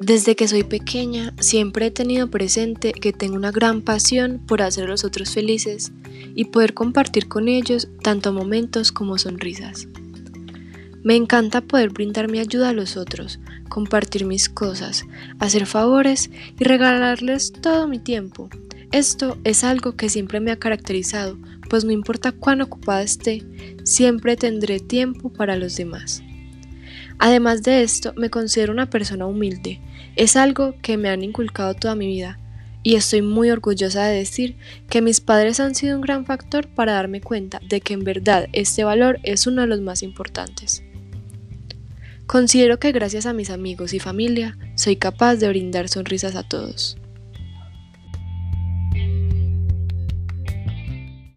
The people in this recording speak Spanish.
Desde que soy pequeña siempre he tenido presente que tengo una gran pasión por hacer a los otros felices y poder compartir con ellos tanto momentos como sonrisas. Me encanta poder brindar mi ayuda a los otros, compartir mis cosas, hacer favores y regalarles todo mi tiempo. Esto es algo que siempre me ha caracterizado, pues no importa cuán ocupada esté, siempre tendré tiempo para los demás. Además de esto, me considero una persona humilde. Es algo que me han inculcado toda mi vida y estoy muy orgullosa de decir que mis padres han sido un gran factor para darme cuenta de que en verdad este valor es uno de los más importantes. Considero que gracias a mis amigos y familia soy capaz de brindar sonrisas a todos.